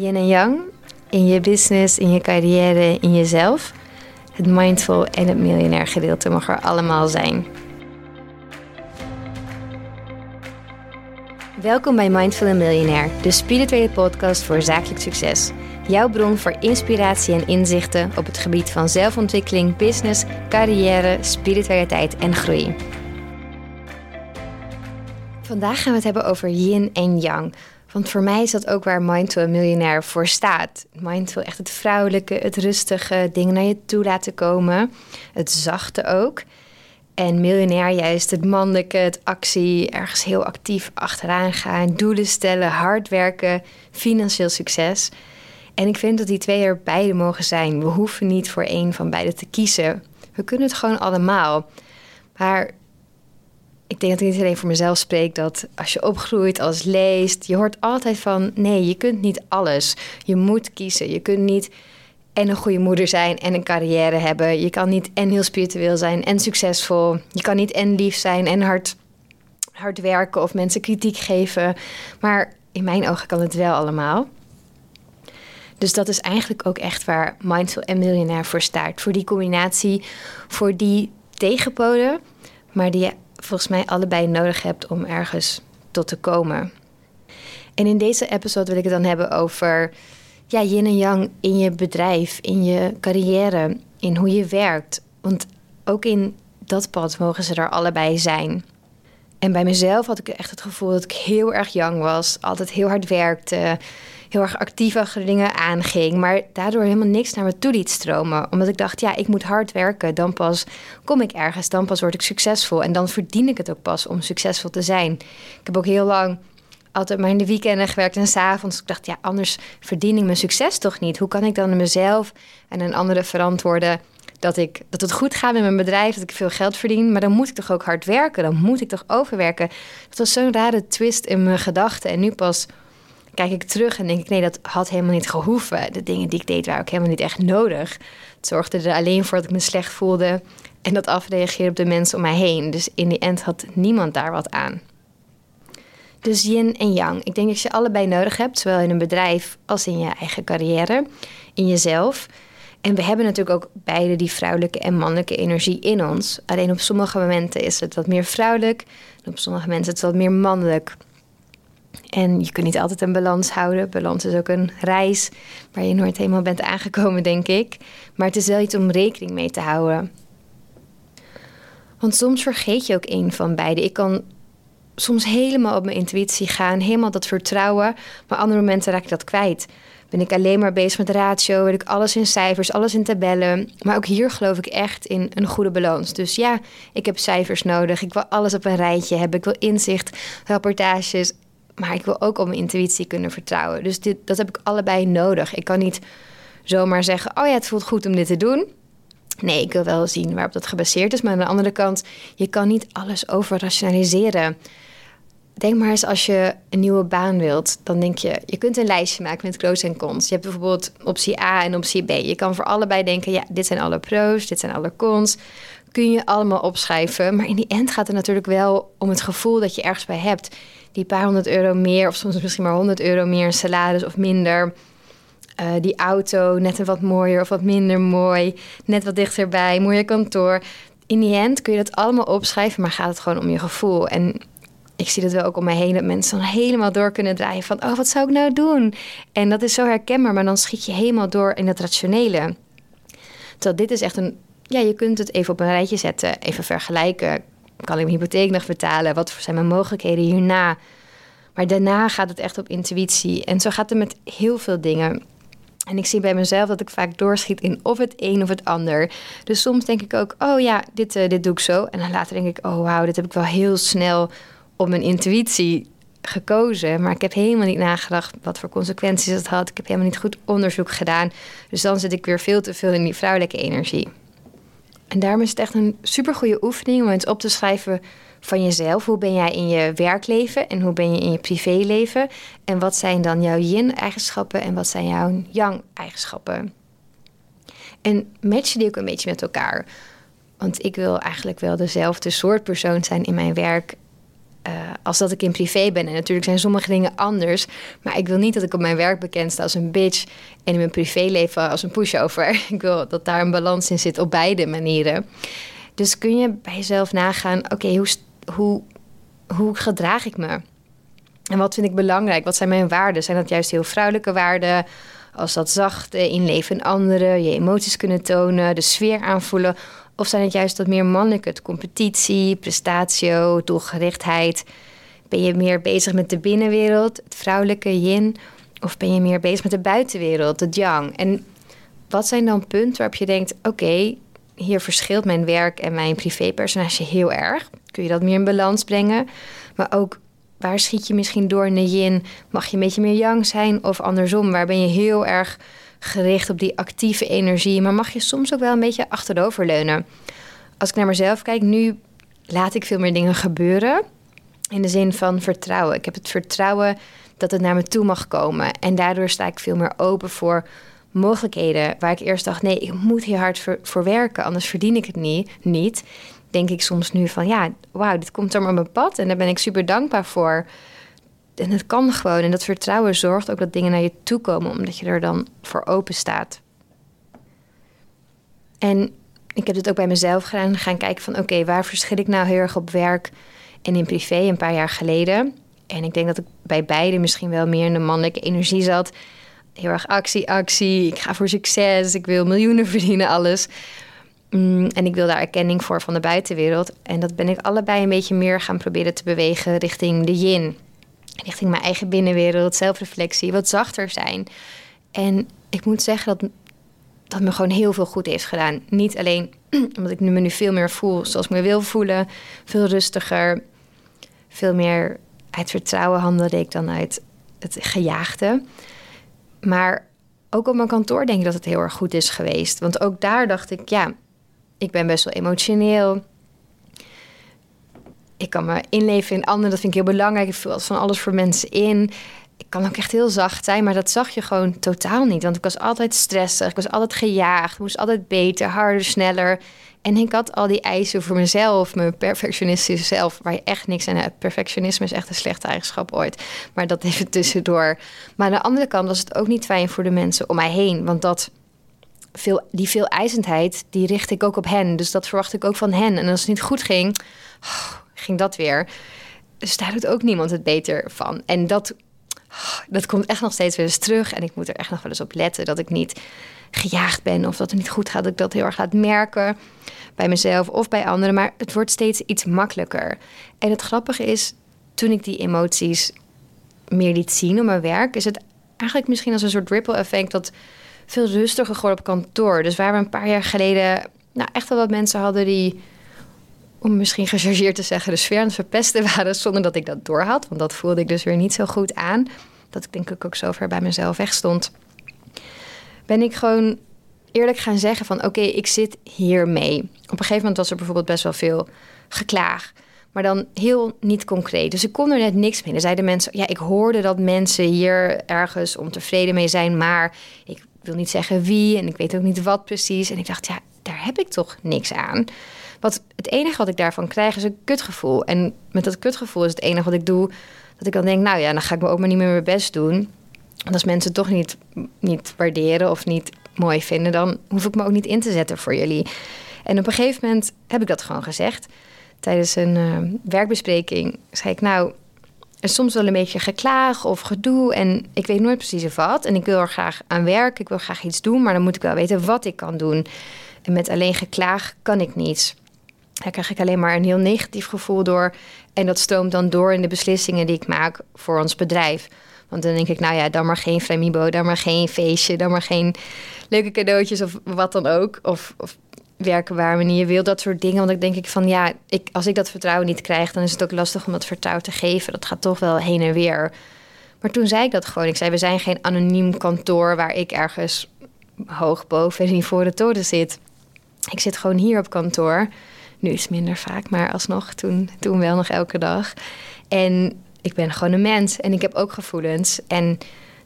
Yin en Yang, in je business, in je carrière, in jezelf. Het mindful en het miljonair gedeelte mag er allemaal zijn. Welkom bij Mindful en Miljonair, de spirituele podcast voor zakelijk succes. Jouw bron voor inspiratie en inzichten op het gebied van zelfontwikkeling, business, carrière, spiritualiteit en groei. Vandaag gaan we het hebben over yin en yang. Want voor mij is dat ook waar Mindful en Miljonair voor staat. Mindful echt het vrouwelijke, het rustige, dingen naar je toe laten komen. Het zachte ook. En miljonair juist het mannelijke, het actie, ergens heel actief achteraan gaan, doelen stellen, hard werken, financieel succes. En ik vind dat die twee er beide mogen zijn. We hoeven niet voor één van beide te kiezen. We kunnen het gewoon allemaal. Maar ik denk dat ik niet alleen voor mezelf spreek, dat als je opgroeit, als leest, je hoort altijd van nee, je kunt niet alles. Je moet kiezen. Je kunt niet en een goede moeder zijn en een carrière hebben. Je kan niet en heel spiritueel zijn en succesvol. Je kan niet en lief zijn en hard, hard werken of mensen kritiek geven. Maar in mijn ogen kan het wel allemaal. Dus dat is eigenlijk ook echt waar Mindful en Miljonair voor staat. Voor die combinatie, voor die tegenpolen, maar die je volgens mij allebei nodig hebt om ergens tot te komen. En in deze episode wil ik het dan hebben over ja, yin en yang in je bedrijf, in je carrière, in hoe je werkt. Want ook in dat pad mogen ze er allebei zijn. En bij mezelf had ik echt het gevoel dat ik heel erg jong was, altijd heel hard werkte, heel erg actief achter dingen aanging, maar daardoor helemaal niks naar me toe liet stromen. Omdat ik dacht, ja, ik moet hard werken, dan pas kom ik ergens, dan pas word ik succesvol en dan verdien ik het ook pas om succesvol te zijn. Ik heb ook heel lang altijd maar in de weekenden gewerkt en s'avonds. Ik dacht, ja, anders verdien ik mijn succes toch niet. Hoe kan ik dan mezelf en een andere verantwoorden dat, ik, dat het goed gaat met mijn bedrijf, dat ik veel geld verdien. Maar dan moet ik toch ook hard werken, dan moet ik toch overwerken. Dat was zo'n rare twist in mijn gedachten. En nu pas kijk ik terug en denk ik, nee, dat had helemaal niet gehoeven. De dingen die ik deed waren ook helemaal niet echt nodig. Het zorgde er alleen voor dat ik me slecht voelde en dat afreageerde op de mensen om mij heen. Dus in die end had niemand daar wat aan. Dus yin en yang. Ik denk dat je allebei nodig hebt, zowel in een bedrijf als in je eigen carrière, in jezelf. En we hebben natuurlijk ook beide die vrouwelijke en mannelijke energie in ons. Alleen op sommige momenten is het wat meer vrouwelijk, en op sommige momenten is het wat meer mannelijk. En je kunt niet altijd een balans houden. Balans is ook een reis waar je nooit helemaal bent aangekomen, denk ik. Maar het is wel iets om rekening mee te houden. Want soms vergeet je ook een van beide. Ik kan soms helemaal op mijn intuïtie gaan, helemaal dat vertrouwen. Maar andere momenten raak ik dat kwijt. Ben ik alleen maar bezig met ratio, wil ik alles in cijfers, alles in tabellen. Maar ook hier geloof ik echt in een goede balans. Dus ja, ik heb cijfers nodig. Ik wil alles op een rijtje hebben. Ik wil inzicht, rapportages. Maar ik wil ook op mijn intuïtie kunnen vertrouwen. Dus dit, dat heb ik allebei nodig. Ik kan niet zomaar zeggen: Oh ja, het voelt goed om dit te doen. Nee, ik wil wel zien waarop dat gebaseerd is. Maar aan de andere kant, je kan niet alles overrationaliseren. Denk maar eens als je een nieuwe baan wilt, dan denk je, je kunt een lijstje maken met pros en cons. Je hebt bijvoorbeeld optie A en optie B. Je kan voor allebei denken, ja, dit zijn alle pro's, dit zijn alle cons. Kun je allemaal opschrijven. Maar in die end gaat het natuurlijk wel om het gevoel dat je ergens bij hebt. Die paar honderd euro meer, of soms misschien maar honderd euro meer salaris of minder. Uh, die auto net een wat mooier of wat minder mooi. Net wat dichterbij, mooier kantoor. In die end kun je dat allemaal opschrijven, maar gaat het gewoon om je gevoel. En ik zie dat wel ook om mij heen, dat mensen dan helemaal door kunnen draaien van, oh, wat zou ik nou doen? En dat is zo herkenbaar, maar dan schiet je helemaal door in het rationele. Terwijl dit is echt een, ja, je kunt het even op een rijtje zetten, even vergelijken. Kan ik mijn hypotheek nog betalen? Wat zijn mijn mogelijkheden hierna? Maar daarna gaat het echt op intuïtie. En zo gaat het met heel veel dingen. En ik zie bij mezelf dat ik vaak doorschiet in of het een of het ander. Dus soms denk ik ook, oh ja, dit, uh, dit doe ik zo. En dan later denk ik, oh wauw, dit heb ik wel heel snel op mijn intuïtie gekozen. Maar ik heb helemaal niet nagedacht wat voor consequenties het had. Ik heb helemaal niet goed onderzoek gedaan. Dus dan zit ik weer veel te veel in die vrouwelijke energie. En daarom is het echt een supergoeie oefening om eens op te schrijven van jezelf. Hoe ben jij in je werkleven en hoe ben je in je privéleven? En wat zijn dan jouw yin-eigenschappen en wat zijn jouw yang-eigenschappen? En matchen die ook een beetje met elkaar. Want ik wil eigenlijk wel dezelfde soort persoon zijn in mijn werk uh, als dat ik in privé ben. En natuurlijk zijn sommige dingen anders. Maar ik wil niet dat ik op mijn werk bekend sta als een bitch. En in mijn privéleven als een pushover. Ik wil dat daar een balans in zit op beide manieren. Dus kun je bij jezelf nagaan: oké, hoe, hoe, hoe gedraag ik me? En wat vind ik belangrijk? Wat zijn mijn waarden? Zijn dat juist heel vrouwelijke waarden? Als dat zachte, inleven in anderen, je emoties kunnen tonen, de sfeer aanvoelen. Of zijn het juist dat meer mannelijke, het competitie, prestatio, doelgerichtheid? Ben je meer bezig met de binnenwereld, het vrouwelijke yin? Of ben je meer bezig met de buitenwereld, het yang? En wat zijn dan punten waarop je denkt: oké, hier verschilt mijn werk en mijn privépersonage heel erg. Kun je dat meer in balans brengen? Maar ook waar schiet je misschien door in de yin? Mag je een beetje meer yang zijn? Of andersom, waar ben je heel erg gericht op die actieve energie? Maar mag je soms ook wel een beetje achteroverleunen? Als ik naar mezelf kijk, nu laat ik veel meer dingen gebeuren. In de zin van vertrouwen. Ik heb het vertrouwen dat het naar me toe mag komen. En daardoor sta ik veel meer open voor mogelijkheden. Waar ik eerst dacht, nee, ik moet hier hard voor, voor werken, anders verdien ik het niet. niet denk ik soms nu van ja, wauw, dit komt er maar op mijn pad en daar ben ik super dankbaar voor. En het kan gewoon. En dat vertrouwen zorgt ook dat dingen naar je toe komen, omdat je er dan voor open staat. En ik heb dit ook bij mezelf gedaan. Gaan kijken van oké, waar verschil ik nou heel erg op werk en in privé een paar jaar geleden. En ik denk dat ik bij beide misschien wel meer in de mannelijke energie zat. Heel erg actie, actie. Ik ga voor succes. Ik wil miljoenen verdienen, alles. Mm, en ik wil daar erkenning voor van de buitenwereld. En dat ben ik allebei een beetje meer gaan proberen te bewegen richting de yin. Richting mijn eigen binnenwereld, zelfreflectie, wat zachter zijn. En ik moet zeggen dat dat me gewoon heel veel goed heeft gedaan. Niet alleen omdat ik me nu veel meer voel zoals ik me wil voelen. Veel rustiger. Veel meer uit vertrouwen handelde ik dan uit het gejaagde. Maar ook op mijn kantoor denk ik dat het heel erg goed is geweest. Want ook daar dacht ik, ja, ik ben best wel emotioneel. Ik kan me inleven in anderen, dat vind ik heel belangrijk. Ik vul van alles voor mensen in. Ik kan ook echt heel zacht zijn, maar dat zag je gewoon totaal niet. Want ik was altijd stressig, ik was altijd gejaagd, moest altijd beter, harder, sneller. En ik had al die eisen voor mezelf, mijn perfectionistische zelf, waar je echt niks aan hebt. Perfectionisme is echt een slechte eigenschap ooit. Maar dat even tussendoor. Maar aan de andere kant was het ook niet fijn voor de mensen om mij heen. Want dat veel, die veel eisendheid, die richt ik ook op hen. Dus dat verwacht ik ook van hen. En als het niet goed ging, oh, ging dat weer. Dus daar doet ook niemand het beter van. En dat, dat komt echt nog steeds weer eens terug. En ik moet er echt nog wel eens op letten dat ik niet gejaagd ben of dat het niet goed gaat. Dat ik dat heel erg laat merken bij mezelf of bij anderen. Maar het wordt steeds iets makkelijker. En het grappige is, toen ik die emoties meer liet zien op mijn werk, is het eigenlijk misschien als een soort ripple effect dat veel rustiger geworden op kantoor. Dus waar we een paar jaar geleden nou, echt wel wat mensen hadden die, om misschien gechargeerd te zeggen, de sfeer aan verpesten waren zonder dat ik dat doorhad. Want dat voelde ik dus weer niet zo goed aan. Dat ik denk ik ook zo ver bij mezelf wegstond. Ben ik gewoon eerlijk gaan zeggen van oké, ik zit hier mee. Op een gegeven moment was er bijvoorbeeld best wel veel geklaag. Maar dan heel niet concreet. Dus ik kon er net niks mee. Dan zeiden mensen, ja, ik hoorde dat mensen hier ergens ontevreden mee zijn, maar ik wil niet zeggen wie en ik weet ook niet wat precies. En ik dacht, ja, daar heb ik toch niks aan. Wat, het enige wat ik daarvan krijg is een kutgevoel. En met dat kutgevoel is het enige wat ik doe, dat ik dan denk, nou ja, dan ga ik me ook maar niet meer mijn best doen. Want als mensen toch niet, niet waarderen of niet mooi vinden, dan hoef ik me ook niet in te zetten voor jullie. En op een gegeven moment heb ik dat gewoon gezegd. Tijdens een uh, werkbespreking zei ik, nou, en soms wel een beetje geklaag of gedoe. En ik weet nooit precies wat. En ik wil er graag aan werken. Ik wil graag iets doen. Maar dan moet ik wel weten wat ik kan doen. En met alleen geklaag kan ik niets. Daar krijg ik alleen maar een heel negatief gevoel door. En dat stroomt dan door in de beslissingen die ik maak voor ons bedrijf. Want dan denk ik, nou ja, dan maar geen Flamibo, dan maar geen feestje, dan maar geen leuke cadeautjes of wat dan ook. Of, of werken waar wanneer wil, dat soort dingen. Want ik denk ik van ja, ik, als ik dat vertrouwen niet krijg, dan is het ook lastig om dat vertrouwen te geven. Dat gaat toch wel heen en weer. Maar toen zei ik dat gewoon. Ik zei, we zijn geen anoniem kantoor waar ik ergens hoog boven in voor de toren zit. Ik zit gewoon hier op kantoor. Nu is het minder vaak, maar alsnog, toen, toen wel nog elke dag. En ik ben gewoon een mens en ik heb ook gevoelens. En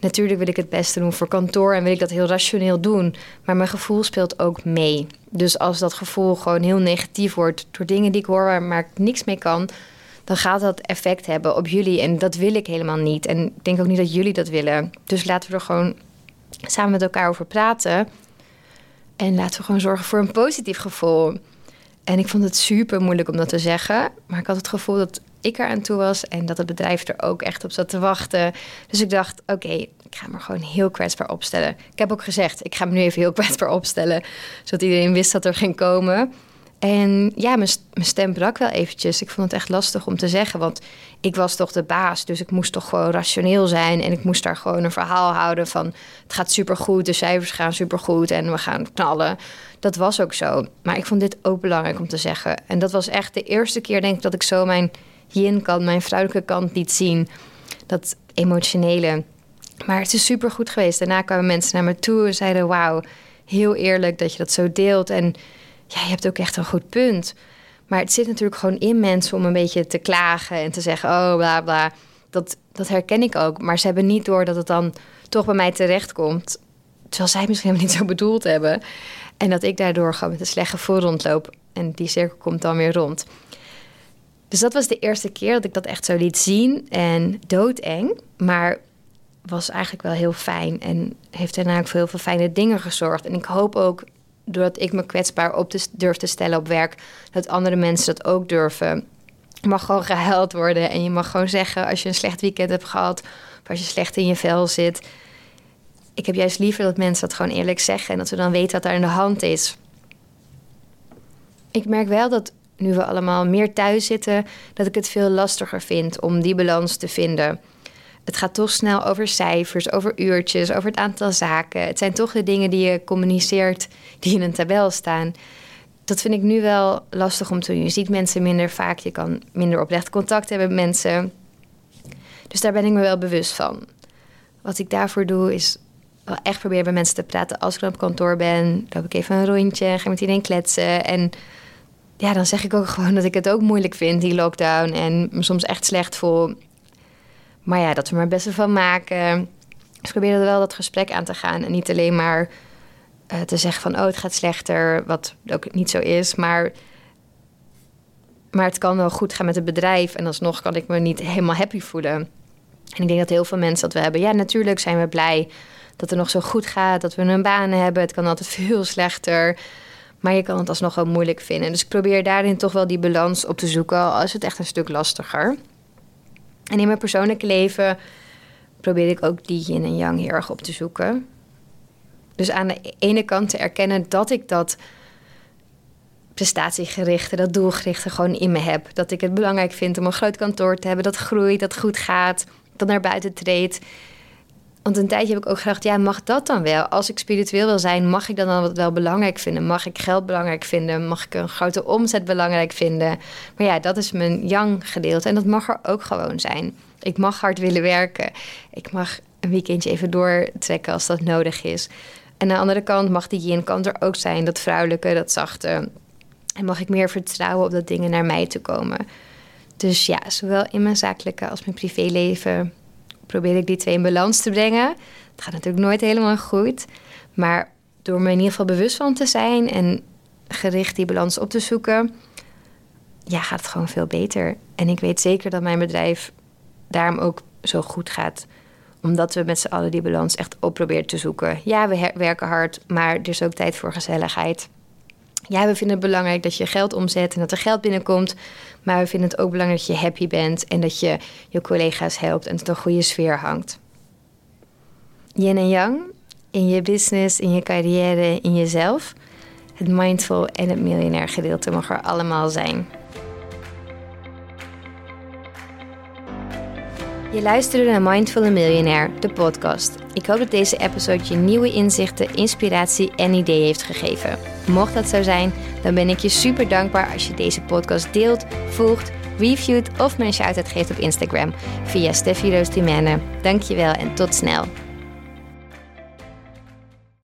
natuurlijk wil ik het beste doen voor kantoor en wil ik dat heel rationeel doen. Maar mijn gevoel speelt ook mee. Dus als dat gevoel gewoon heel negatief wordt door dingen die ik hoor waar ik niks mee kan, dan gaat dat effect hebben op jullie. En dat wil ik helemaal niet. En ik denk ook niet dat jullie dat willen. Dus laten we er gewoon samen met elkaar over praten. En laten we gewoon zorgen voor een positief gevoel. En ik vond het super moeilijk om dat te zeggen. Maar ik had het gevoel dat ik er aan toe was en dat het bedrijf er ook echt op zat te wachten. Dus ik dacht, oké, ik ga me gewoon heel kwetsbaar opstellen. Ik heb ook gezegd, ik ga me nu even heel kwetsbaar opstellen, zodat iedereen wist dat er ging komen. En ja, mijn, stem brak wel eventjes. Ik vond het echt lastig om te zeggen, want ik was toch de baas. Dus ik moest toch gewoon rationeel zijn. En ik moest daar gewoon een verhaal houden van... het gaat supergoed, de cijfers gaan supergoed en we gaan knallen. Dat was ook zo. Maar ik vond dit ook belangrijk om te zeggen. En dat was echt de eerste keer, denk ik, dat ik zo mijn yin-kant, mijn vrouwelijke kant liet zien. Dat emotionele. Maar het is super goed geweest. Daarna kwamen mensen naar me toe en zeiden: Wauw, heel eerlijk dat je dat zo deelt. En ja, je hebt ook echt een goed punt. Maar het zit natuurlijk gewoon in mensen om een beetje te klagen en te zeggen: Oh, bla bla. Dat, dat herken ik ook. Maar ze hebben niet door dat het dan toch bij mij terechtkomt. Terwijl zij misschien helemaal niet zo bedoeld hebben. En dat ik daardoor gewoon met een slecht gevoel rondloop. En die cirkel komt dan weer rond. Dus dat was de eerste keer dat ik dat echt zo liet zien. En doodeng. Maar was eigenlijk wel heel fijn. En heeft daarna ook voor heel veel fijne dingen gezorgd. En ik hoop ook, doordat ik me kwetsbaar op durf te stellen op werk... dat andere mensen dat ook durven. Je mag gewoon gehuild worden. En je mag gewoon zeggen als je een slecht weekend hebt gehad... of als je slecht in je vel zit. Ik heb juist liever dat mensen dat gewoon eerlijk zeggen... en dat we dan weten wat daar aan de hand is. Ik merk wel dat nu we allemaal meer thuis zitten, dat ik het veel lastiger vind om die balans te vinden. Het gaat toch snel over cijfers, over uurtjes, over het aantal zaken. Het zijn toch de dingen die je communiceert, die in een tabel staan. Dat vind ik nu wel lastig om te doen. Je ziet mensen minder vaak, je kan minder oprecht contact hebben met mensen. Dus daar ben ik me wel bewust van. Wat ik daarvoor doe is wel echt proberen bij mensen te praten. Als ik dan op kantoor ben, loop ik even een rondje, ga met iedereen kletsen. En ja, dan zeg ik ook gewoon dat ik het ook moeilijk vind, die lockdown. En me soms echt slecht voel. Maar ja, dat we er best van maken. Dus er wel dat gesprek aan te gaan. En niet alleen maar uh, te zeggen van, oh, het gaat slechter. Wat ook niet zo is. Maar, maar het kan wel goed gaan met het bedrijf. En alsnog kan ik me niet helemaal happy voelen. En ik denk dat heel veel mensen dat we hebben. Ja, natuurlijk zijn we blij dat het nog zo goed gaat. Dat we een baan hebben. Het kan altijd veel slechter. Maar je kan het alsnog wel moeilijk vinden. Dus ik probeer daarin toch wel die balans op te zoeken, al is het echt een stuk lastiger. En in mijn persoonlijke leven probeer ik ook die yin en yang heel erg op te zoeken. Dus aan de ene kant te erkennen dat ik dat prestatiegerichte, dat doelgerichte gewoon in me heb. Dat ik het belangrijk vind om een groot kantoor te hebben dat groeit, dat goed gaat, dat naar buiten treedt. Want een tijdje heb ik ook gedacht, ja, mag dat dan wel? Als ik spiritueel wil zijn, mag ik dan, dan wel belangrijk vinden? Mag ik geld belangrijk vinden? Mag ik een grote omzet belangrijk vinden? Maar ja, dat is mijn yang gedeelte en dat mag er ook gewoon zijn. Ik mag hard willen werken. Ik mag een weekendje even doortrekken als dat nodig is. En aan de andere kant mag die yin kant er ook zijn, dat vrouwelijke, dat zachte. En mag ik meer vertrouwen op dat dingen naar mij te komen. Dus ja, zowel in mijn zakelijke als mijn privéleven probeer ik die twee in balans te brengen. Het gaat natuurlijk nooit helemaal goed. Maar door me in ieder geval bewust van te zijn en gericht die balans op te zoeken, ja, gaat het gewoon veel beter. En ik weet zeker dat mijn bedrijf daarom ook zo goed gaat omdat we met z'n allen die balans echt op proberen te zoeken. Ja, we werken hard, maar er is ook tijd voor gezelligheid. Ja, we vinden het belangrijk dat je geld omzet en dat er geld binnenkomt. Maar we vinden het ook belangrijk dat je happy bent en dat je je collega's helpt en dat er een goede sfeer hangt. Yin en yang, in je business, in je carrière, in jezelf. Het mindful en het miljonair gedeelte mag er allemaal zijn. Je luisterde naar Mindful en Miljonair, de podcast. Ik hoop dat deze episode je nieuwe inzichten, inspiratie en ideeën heeft gegeven. Mocht dat zo zijn, dan ben ik je super dankbaar als je deze podcast deelt, volgt, reviewt of me een shout-out geeft op Instagram via Steffi Roos Dankjewel en tot snel.